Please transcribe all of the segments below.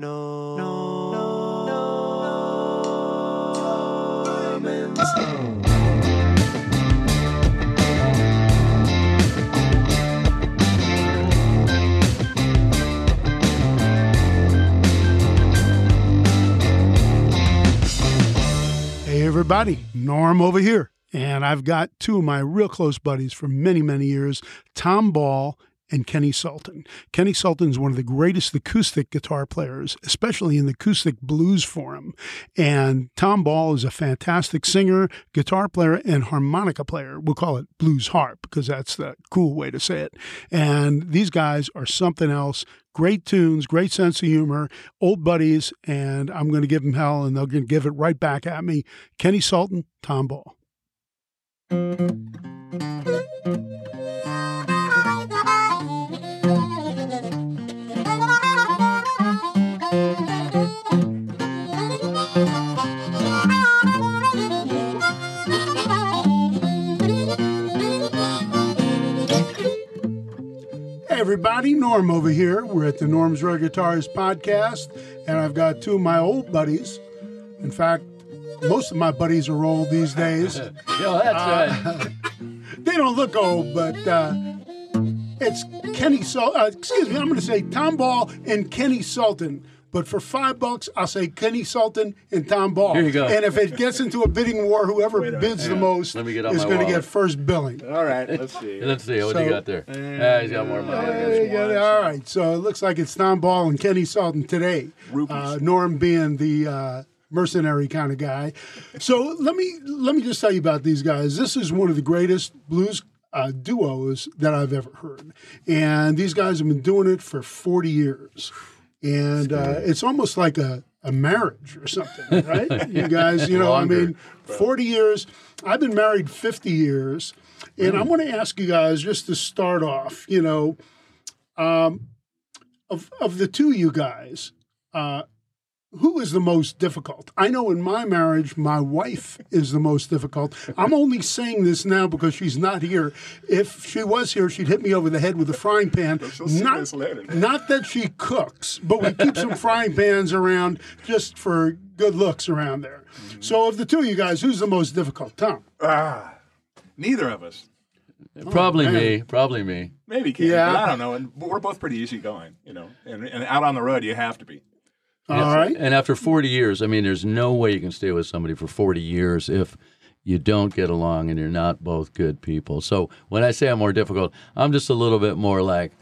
No, no, no, no. Hey, everybody, Norm over here. And I've got two of my real close buddies for many, many years Tom Ball and Kenny Sultan. Kenny Sultan is one of the greatest acoustic guitar players, especially in the acoustic blues form. And Tom Ball is a fantastic singer, guitar player, and harmonica player. We'll call it blues harp because that's the cool way to say it. And these guys are something else. Great tunes, great sense of humor, old buddies, and I'm going to give them hell, and they're going to give it right back at me. Kenny Sultan, Tom Ball. Everybody, Norm over here. We're at the Norm's Rare Guitars podcast, and I've got two of my old buddies. In fact, most of my buddies are old these days. Yeah, that's uh, They don't look old, but uh, it's Kenny Sul. Uh, excuse me, I'm going to say Tom Ball and Kenny Sultan. But for five bucks, I'll say Kenny Sultan and Tom Ball. Here you go. And if it gets into a bidding war, whoever bids the most Let me get is going to get first billing. All right, let's see. let's see what So- you got there. Ah, he's got more money. There you. All right, so it looks like it's Tom Ball and Kenny Sultan today. Rupees. Uh, Norm being the uh, mercenary kind of guy. So let me let me just tell you about these guys. This is one of the greatest blues uh, duos that I've ever heard, and these guys have been doing it for forty years, and uh, it's almost like a. A marriage or something, right? you guys, you know, I mean, 40 years. I've been married 50 years. And I want to ask you guys just to start off, you know, um, of of the two of you guys, uh, who is the most difficult? I know in my marriage, my wife is the most difficult. I'm only saying this now because she's not here. If she was here, she'd hit me over the head with a frying pan. She'll see Not, this later. not that she cooks, but we keep some frying pans around just for good looks around there. So, of the two of you guys, who's the most difficult? Tom. Ah, neither of us. Probably man. me. Probably me. Maybe Kenny, Yeah. but I don't know. And we're both pretty easygoing, you know. And, and out on the road, you have to be. All right. And after 40 years, I mean, there's no way you can stay with somebody for 40 years if you don't get along and you're not both good people. So when I say I'm more difficult, I'm just a little bit more like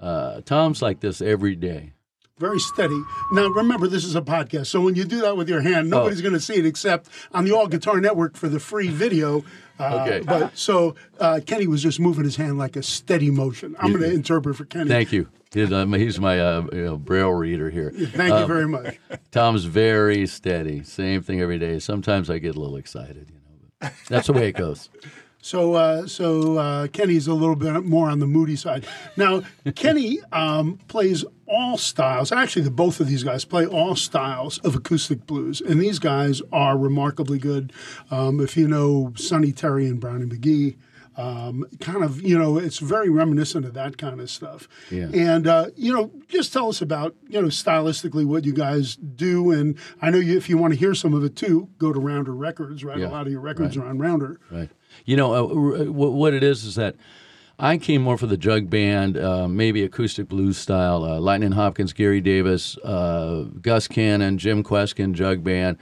uh, Tom's like this every day. Very steady. Now, remember, this is a podcast, so when you do that with your hand, nobody's going to see it except on the All Guitar Network for the free video. Uh, Okay. But so uh, Kenny was just moving his hand like a steady motion. I'm going to interpret for Kenny. Thank you. He's, um, he's my uh, you know, braille reader here. Thank you very much. Tom's very steady. Same thing every day. Sometimes I get a little excited, you know. But that's the way it goes. So, uh, so uh, Kenny's a little bit more on the moody side. Now, Kenny um, plays all styles. Actually, the both of these guys play all styles of acoustic blues, and these guys are remarkably good. Um, if you know Sonny Terry and Brownie McGhee. Um, kind of, you know, it's very reminiscent of that kind of stuff. Yeah. And, uh, you know, just tell us about, you know, stylistically what you guys do. And I know you, if you want to hear some of it too, go to Rounder Records, right? Yeah, A lot of your records right. are on Rounder. Right. You know, uh, r- what it is is that I came more for the jug band, uh, maybe acoustic blues style. Uh, Lightning Hopkins, Gary Davis, uh, Gus Cannon, Jim Kweskin, jug band.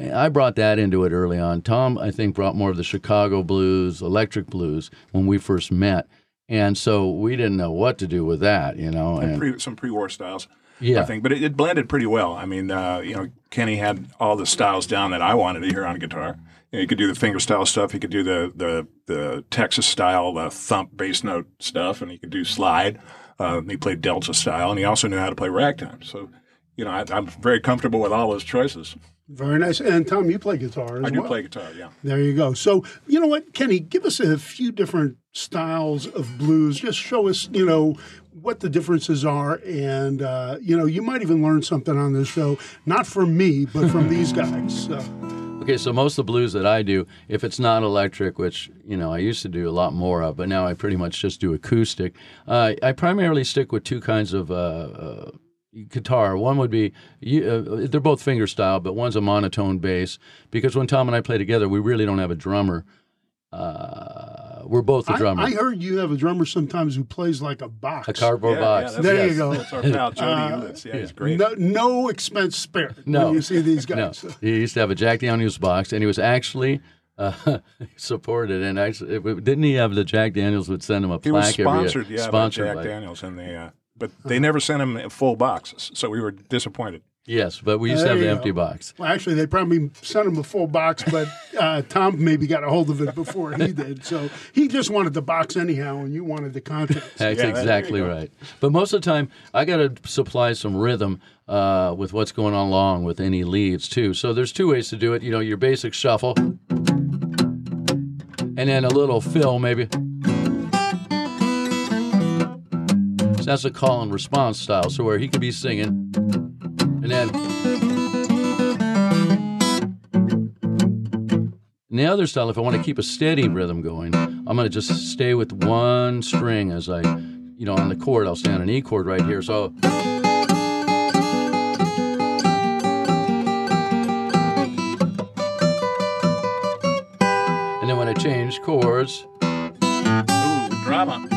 I brought that into it early on. Tom, I think, brought more of the Chicago blues, electric blues when we first met. And so we didn't know what to do with that, you know. And, Pre, some pre-war styles, Yeah. I think. But it, it blended pretty well. I mean, uh, you know, Kenny had all the styles down that I wanted to hear on guitar. You know, he could do the finger style stuff. He could do the the, the Texas style, the thump bass note stuff, and he could do slide. Uh, he played Delta style, and he also knew how to play ragtime. So, you know, I, I'm very comfortable with all those choices. Very nice. And Tom, you play guitar as well. I do well. play guitar, yeah. There you go. So, you know what, Kenny, give us a few different styles of blues. Just show us, you know, what the differences are. And, uh, you know, you might even learn something on this show, not from me, but from these guys. So, Okay, so most of the blues that I do, if it's not electric, which you know I used to do a lot more of, but now I pretty much just do acoustic. Uh, I primarily stick with two kinds of uh, uh, guitar. One would be you, uh, they're both finger style, but one's a monotone bass because when Tom and I play together, we really don't have a drummer. Uh, we're both the drummer. I heard you have a drummer sometimes who plays like a box. a cardboard Yeah, box. yeah, that's- There you go. That's our pal Jody Uh, Ulitz. Yeah, he's great. No, no expense spared No. when you see these guys. No, he used to have a Jack Daniels box, and he was actually uh, supported. And actually, didn't he have the Jack Daniels would send him a He was plaque every year? sponsored, yeah, sponsored by Jack by- Daniels, and the uh, but they never sent him full boxes, so we were disappointed. Yes, but we used to have the you empty box. Well, actually, they probably sent him a full box, but uh, Tom maybe got a hold of it before he did. So he just wanted the box anyhow, and you wanted the contents. That's Yeah, exactly you go. right. But most of the time, I got to supply some rhythm uh, with what's going on along with any leads too. So there's two ways to do it. You know, your basic shuffle, and then a little fill maybe. So that's a call and response style. So where he could be singing, and then. In the other style, if I want to keep a steady rhythm going, I'm going to just stay with one string as I, you know, on the chord, I'll stay on an E chord right here. So. And then when I change chords, Ooh, drama.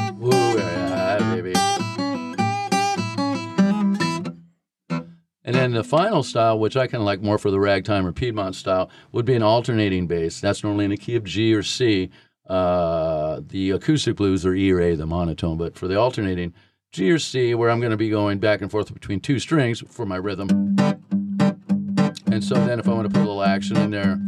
And then the final style, which I kind of like more for the ragtime or Piedmont style, would be an alternating bass. That's normally in a key of G or C. Uh, the acoustic blues are E or A, the monotone. But for the alternating, G or C, where I'm going to be going back and forth between two strings for my rhythm. And so then if I want to put a little action in there,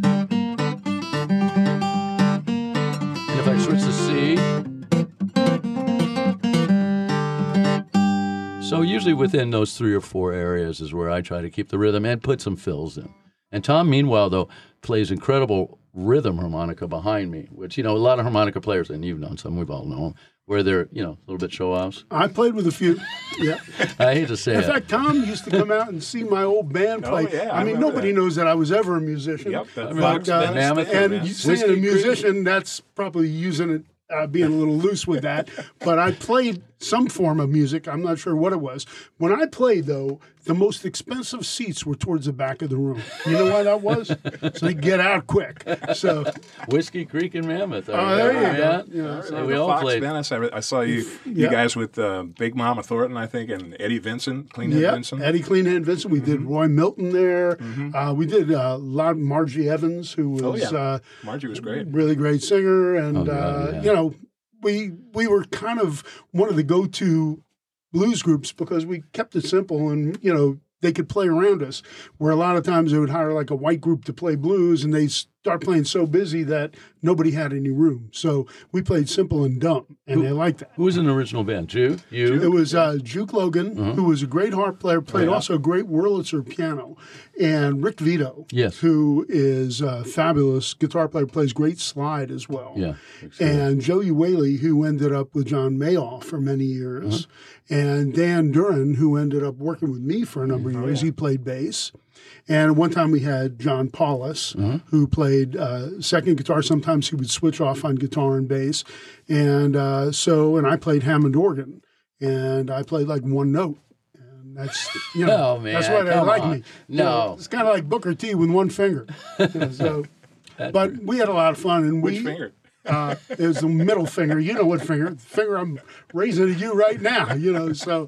So usually within those three or four areas is where I try to keep the rhythm and put some fills in. And Tom, meanwhile, though, plays incredible rhythm harmonica behind me, which you know a lot of harmonica players, and you've known some, we've all known them, where they're you know a little bit show offs. I played with a few. Yeah. I hate to say In it. In fact, Tom used to come out and see my old band play. Oh, play. yeah, I I mean, nobody that. knows that I was ever a musician. Yep, that but, Fox uh, band Mammoth and man. you- saying a musician, that's probably using it, uh, being a little loose with that. But I played some form of music. I'm not sure what it was. When I played, though, the most expensive seats were towards the back of the room. You know why that was? so they get out quick. So Whiskey Creek and Mammoth. Oh, there you go. Yeah. Yeah. So Uh, we the all Fox played. Venice. I, I saw you, Yeah. you guys with uh, Big Mama Thornton, I think, and Eddie Vincent, Clean Head yeah, Vincent. Eddie Cleanhead Vincent. We Mm-hmm. did Roy Milton there. Uh, we did uh, a lot of Margie Evans, who was Oh, yeah. uh, Margie was great. really great singer, and Oh, God, uh, yeah. you know, we we were kind of one of the go-to blues groups because we kept it simple, and you know, they could play around us. Where a lot of times they would hire like a white group to play blues, and they start playing so busy that nobody had any room. So we played simple and dumb, and they liked that. Who was in the original band? Jew? You? It was uh, Juke Logan, Uh-huh. who was a great harp player, played Oh, yeah. also a great Wurlitzer piano, and Rick Vito, Yes. who is a fabulous guitar player, plays great slide as well. Yeah. And Joey Whaley, who ended up with John Mayall for many years, Uh-huh. and Dan Duran, who ended up working with me for a number Oh, of years. He played bass. And one time we had John Paulus, Uh-huh. who played uh, second guitar. Sometimes he would switch off on guitar and bass. And uh, so, and I played Hammond organ, and I played like one note. And that's, you know, Oh, man, that's why they like on. me. You know, No. it's kind of like Booker T with one finger. You know, so, but we had a lot of fun. And Which we, finger? uh, it was the middle finger. You know what finger? The finger I'm raising to you right now. You know, so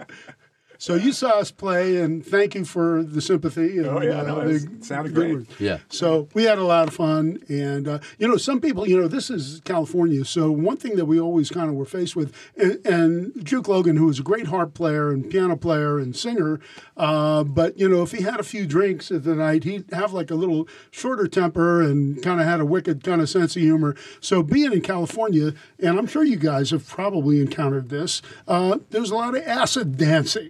so you saw us play, and thank you for the sympathy. And, Oh, yeah, uh, no, the it sounded good great. words. Yeah. So we had a lot of fun, and uh, you know, some people, you know, this is California, so one thing that we always kind of were faced with, and, and Juke Logan, who was a great harp player and piano player and singer, uh, but you know, if he had a few drinks at the night, he'd have like a little shorter temper and kind of had a wicked kind of sense of humor. So being in California, and I'm sure you guys have probably encountered this, uh, there's a lot of acid dancing.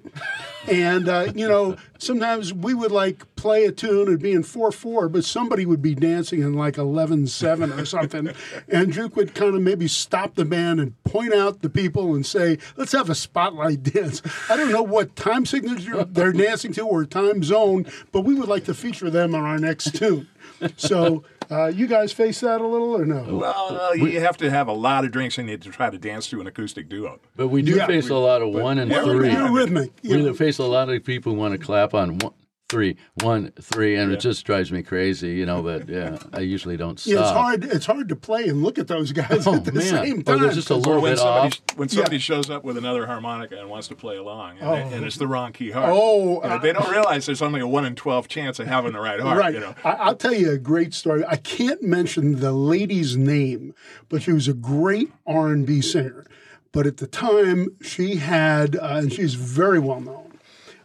And uh, you know, sometimes we would like play a tune and be in four four, but somebody would be dancing in like 11-7 or something, and Juke would kind of maybe stop the band and point out the people and say, "Let's have a spotlight dance." I don't know what time signature they're dancing to or time zone, but we would like to feature them on our next tune. So Uh, you guys face that a little or no? Well, uh, you have to have a lot of drinks in you to try to dance to an acoustic duo. But we do Yeah. face a lot of one and three. You're rhythmic. you We know. face a lot of people who want to clap on one, three, one, three, and it just drives me crazy, you know. But yeah, I usually don't stop. Yeah, it's hard. It's hard to play and look at those guys Oh, at the man. same Or time. there's just a 'cause- little Or when bit somebody, off. when somebody shows up with another harmonica and wants to play along, and, they- and it's the wrong key harp. Oh, You know, they don't realize there's only a one in twelve chance of having the right harp. Right. You know. I, I'll tell you a great story. I can't mention the lady's name, but she was a great R and B singer. But at the time, she had, uh, and she's very well known.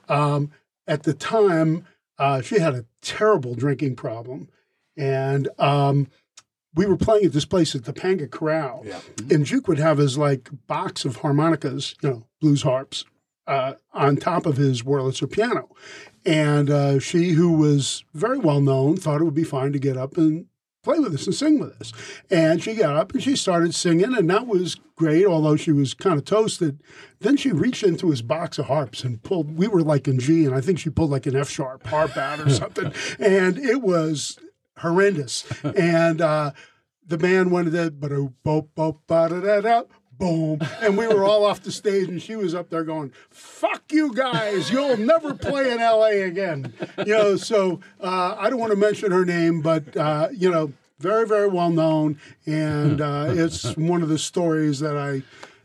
Um, at the time, uh, she had a terrible drinking problem, and um, we were playing at this place at Topanga Corral, Yeah. and Juke would have his like box of harmonicas, you know, blues harps, uh, on top of his Wurlitzer piano. And uh, she, who was very well known, thought it would be fine to get up and play with us and sing with us. And she got up and she started singing, and that was great, although she was kind of toasted. Then she reached into his box of harps and pulled, we were like in G, and I think she pulled like an F sharp harp out or something. and it was horrendous. and uh, the band wanted that, but bo bo ba da da da. Boom. And we were all off the stage, and she was up there going, Fuck you guys. You'll never play in LA again. You know, so uh, I don't want to mention her name, but, uh, you know, very, very well known. And uh, it's one of the stories that I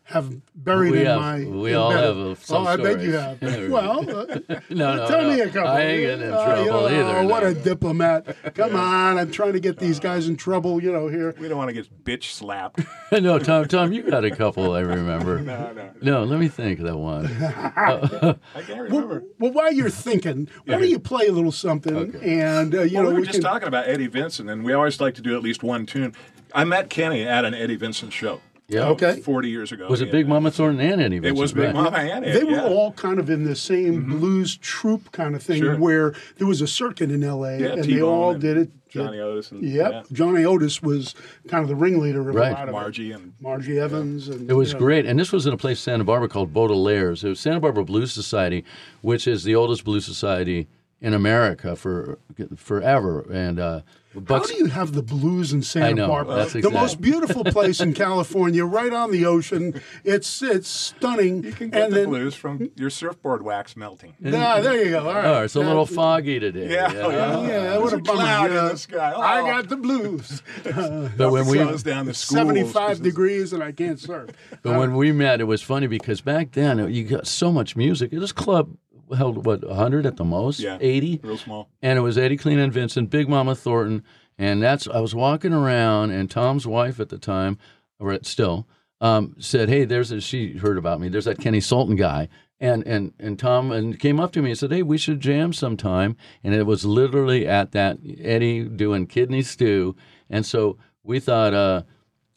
have buried We in have- my. we all embedded- have, uh, some Oh, I bet you stories. have. well, uh, No, no, tell no. me a couple. I ain't getting in Uh, trouble you know, either. What no. a diplomat. Come on. I'm trying to get these guys in trouble, you know, here. We don't want to get bitch slapped. no, Tom, Tom, you got a couple. I remember. no, no. No, let me think of that one. I can't remember. Well, while you're thinking, why don't you play a little something? Okay. And, uh, you well, know, we were we just can. talking about Eddie Vincent, and we always like to do at least one tune. I met Kenny at an Eddie Vincent show. Yeah. Okay. 40 years ago. Was it Yeah. Big Mama Thornton and Eddie It was Big right. Mama and Eddie. They were yeah. Mm-hmm. all kind of in the same blues troupe kind of thing Sure. where there was a circuit in LA Yeah, and they T-Bone all and did it. Johnny Otis and Yep. yeah, Johnny Otis was kind of the ringleader of Right. a lot of it. Margie and Margie Evans. And, It was you know, great, and this was in a place in Santa Barbara called Baudelaire's. It was Santa Barbara Blues Society, which is the oldest blues society in America for forever. And uh, How do you have the blues in Santa I know, Barbara? that's the most beautiful place in California, right on the ocean. It's it's stunning. you can get and the then, blues from your surfboard wax melting. Ah, there you go. All right. oh, it's a little That- foggy today. Yeah, you oh, yeah. Yeah, what a There's a cloud you in the sky. I Oh. got the blues. But when we close down the schools 'cause Seventy-five degrees and I can't surf. But when we met, it was funny because back then you got so much music. This club held what 100 at the most, Yeah. 80, Real small. and it was Eddie Cleanhead Vincent, Big Mama Thornton, and that's I was walking around, and Tom's wife at the time, or at- still, um, said, "Hey, there's a, she heard about me. There's that Kenny Sultan guy." And, and and Tom and came up to me and said, "Hey, we should jam sometime." And it was literally at that Eddie doing kidney stew, and so we thought, uh,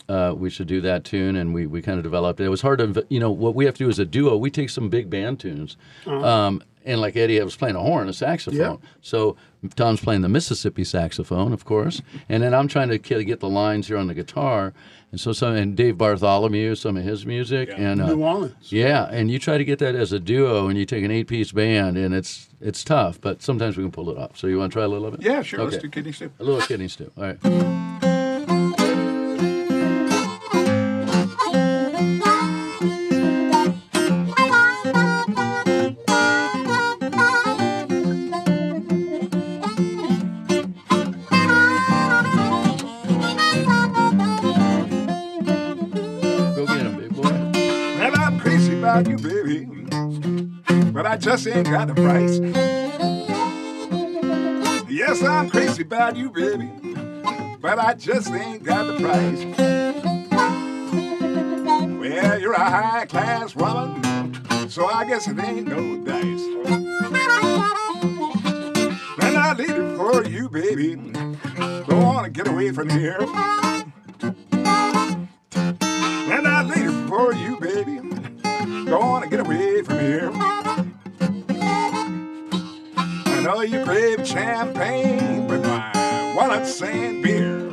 uh, we should do that tune, and we, we kind of developed it. It was hard to, you know, what we have to do as a duo, we take some big band tunes, um, and like Eddie I was playing a horn, a saxophone. Yeah. So Tom's playing the Mississippi saxophone, of course, and then I'm trying to get the lines here on the guitar, and so some and Dave Bartholomew, some of his music, and uh, New Orleans. yeah, and you try to get that as a duo, and you take an eight-piece band, and it's it's tough, but sometimes we can pull it off. So you want to try a little of it? Yeah, sure. Let's Okay. do kidney stew. A little kidney stew. All right. Just ain't got the price. Yes, I'm crazy about you, baby. But I just ain't got the price. Well, you're a high class woman, so I guess it ain't no dice. And I leave it for you, baby. On and get away from here. And I leave it for you, baby. Go on and get Crave champagne, but my wallet's saying beer.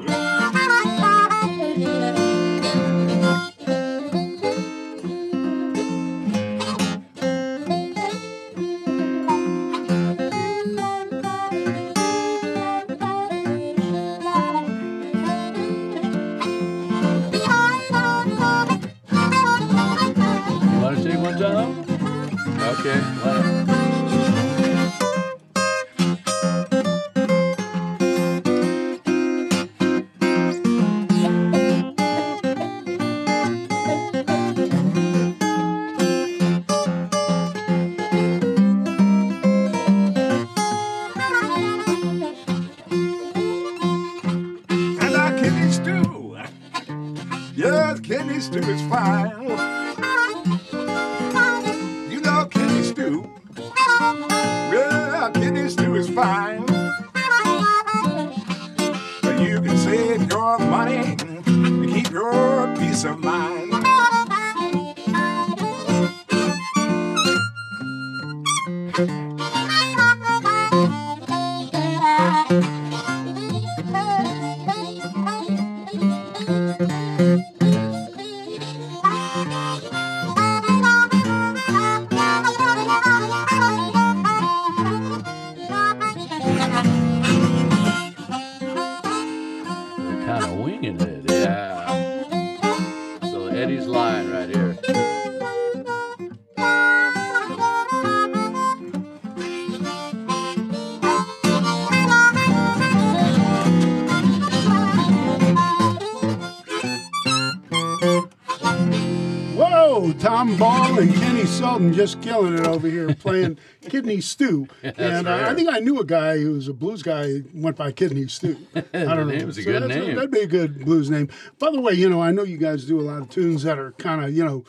Sultan just killing it over here playing Kidney Stew. and uh, I think I knew a guy who was a blues guy who went by Kidney Stew. I don't know. name's a good name. that'd be a good blues name. By the way, you know, I know you guys do a lot of tunes that are kind of, you know,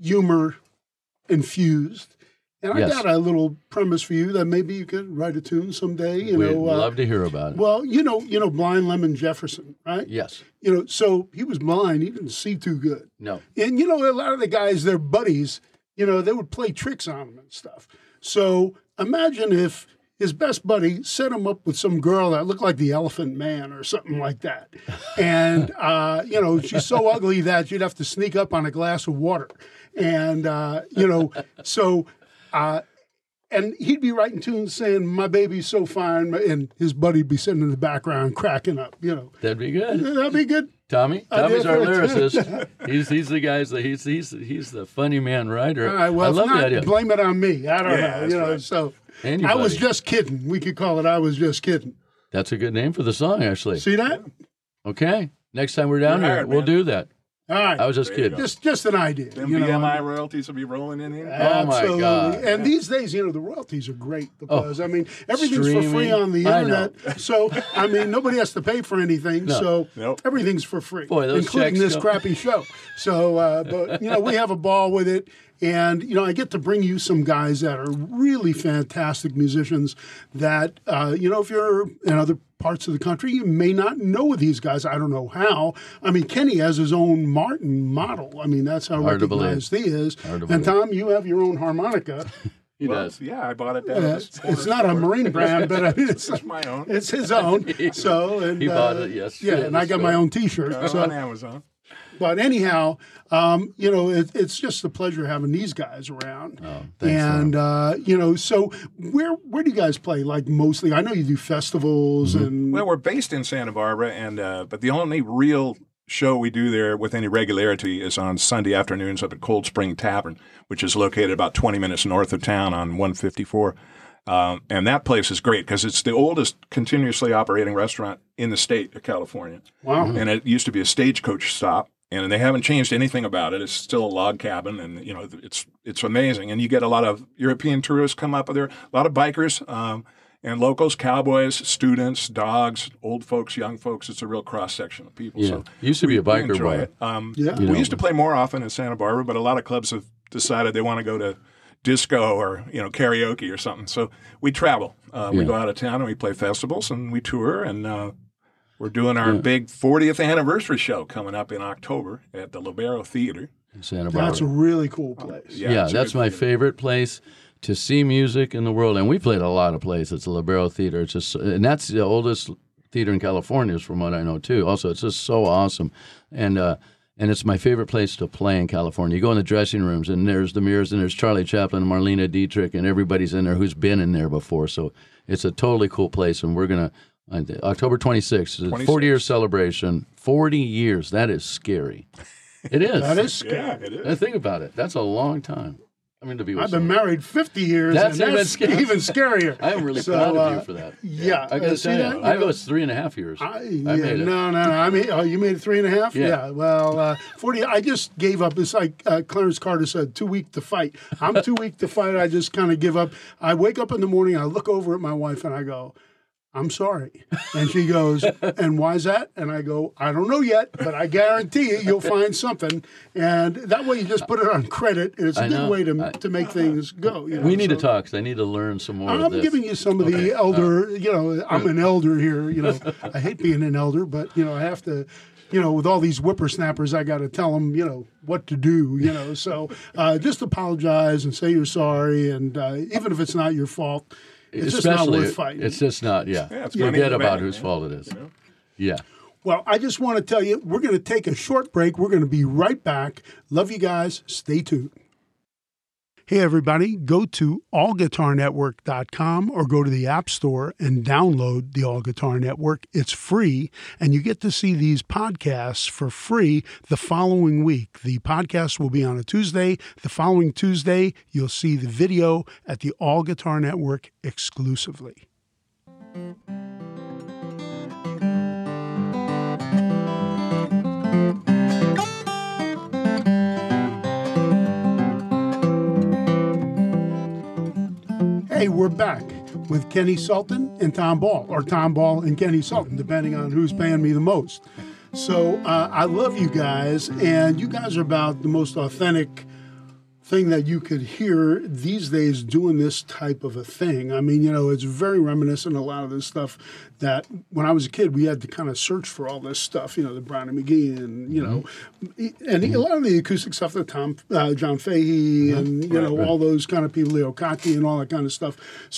humor infused. And I Yes. got a little premise for you that maybe you could write a tune someday. You We'd know, uh, love to hear about it. well, you know, you know, blind Lemon Jefferson, right? yes. You know, so he was blind; he didn't see too good. No. And you know, a lot of the guys, their buddies, you know, they would play tricks on him and stuff. So imagine if his best buddy set him up with some girl that looked like the Elephant Man or something like that, and uh, you know, she's so ugly that you'd have to sneak up on a glass of water, and uh, you know, so. Uh, and he'd be writing tunes saying, "My baby's so fine," and his buddy'd be sitting in the background cracking up. You know, That'd be good. that'd be good. Tommy, Tommy's our lyricist. he's he's the guy's the he's he's he's the funny man writer. All right, well, I if love not, the idea. blame it on me. I don't Yeah, know. that's You know, right. so I was just kidding. We could call it. I was just kidding. That's a good name for the song, actually. See that? Okay. Next time we're down You're here, hired, we'll man. do that. All right. I was just There kidding. just just an idea. Them you know, BMI royalties will be rolling in here. Oh, my Absolutely. God. And these days, you know, the royalties are great because I mean everything's for free on the I internet. So I mean nobody has to pay for anything. So Nope. everything's for free, Boy, those including this go- crappy show. So, uh, but you know, we have a ball with it. And you know, I get to bring you some guys that are really fantastic musicians. That uh, you know, if you're in other parts of the country, you may not know these guys. I don't know how. I mean, Kenny has his own Martin model. I mean, that's how Hard recognized he is. Hard And. Tom, you have your own harmonica. He Well, does. Yeah, I bought it down. Uh, at it's, the it's not a Marine Band, but I mean, it's It's my own. it's his own. So and He bought uh, it, yes. Yeah, and I got my own T-shirt. Uh, so on Amazon. But anyhow, um, you know, it, it's just a pleasure having these guys around. Oh, thanks, and uh, you know, so where where do you guys play? Like mostly, I know you do festivals Mm-hmm. and Well, we're based in Santa Barbara, and uh, but the only real show we do there with any regularity is on Sunday afternoons up at Cold Spring Tavern, which is located about 20 minutes north of town on 154. Um, and that place is great because it's the oldest continuously operating restaurant in the state of California. wow, And it used to be a stagecoach stop, and they haven't changed anything about it. It's still a log cabin, and you know it's it's amazing. And you get a lot of European tourists come up there, a lot of bikers. Um, and locals, cowboys, students, dogs, old folks, young folks. It's a real cross section of people. Yeah. So Used to be a biker enjoy bar. it. Um, Yeah. we You used to play more often in Santa Barbara, but a lot of clubs have decided they want to go to disco or you know karaoke or something. So we travel. Uh, We Yeah. go out of town and we play festivals and we tour and. Uh, we're doing our big 40th anniversary show coming up in October at the Lobero Theater. Santa Barbara. that's a really cool place. yeah, it's a that's my theater. favorite place to see music in the world. And we played a lot of places. It's the Lobero Theater. It's just, and that's the oldest theater in California, is from what I know too. Also, it's just so awesome, and uh, and it's my favorite place to play in California. You go in the dressing rooms, and there's the mirrors, and there's Charlie Chaplin, and Marlene Dietrich, and everybody's in there who's been in there before. So it's a totally cool place, and we're gonna. Uh, October 26th, is a 40 year celebration. 40 years. That is scary. It is. That is scary. Yeah, it is. Now, think about it. That's a long time. I mean, to be with I've been someone. married 50 years, That's and even that's scary. even scarier. I am really So, proud of uh, you for that. Yeah, I uh, gotta see tell that? you, You I know, go it's three and a half years. I, I made it. no, no, no. I mean, oh, you made it three and a half. Yeah. Well, uh, forty. I just gave up. It's like uh, Clarence Carter said, too weak to fight. I'm too weak to fight. I just kind of give up. I wake up in the morning. I look over at my wife and I go, I'm sorry. And she goes, And why's that? And I go, I don't know yet, but I guarantee you, you'll find something. And that way you just put it on credit. And it's a I good know. way to, I- to make things go. You know? We need to talk, talk 'cause I need to learn some more. I'm this. giving you some of the elder, you know, I'm an elder here. You know, I hate being an elder, but, you know, I have to. You know, with all these whippersnappers, I got to tell them, you know, what to do. You know, so uh, just apologize and say you're sorry, and uh, even if it's not your fault, it's just not Especially, worth fighting. it's just not. Yeah, Yeah, forget about bank, whose man. fault it is. Yeah. Well, I just want to tell you, we're going to take a short break. We're going to be right back. Love you guys. Stay tuned. Hey, everybody, go to allguitarnetwork.com or go to the App Store and download the All Guitar Network. It's free, and you get to see these podcasts for free the following week. The podcast will be on a Tuesday. The following Tuesday, you'll see the video at the All Guitar Network exclusively. Back with Kenny Sultan and Tom Ball, or Tom Ball and Kenny Sultan, depending on who's paying me the most. So uh, I love you guys, and you guys are about the most authentic thing that you could hear these days doing this type of a thing. I mean, you know, it's very reminiscent of a lot of this stuff that when I was a kid, we had to kind of search for all this stuff, you know, the Brownie McGhee and, you know, and a lot of the acoustic stuff that Tom, uh, John Fahey and, you know, all those kind of people, Leo Kottke and all that kind of stuff. So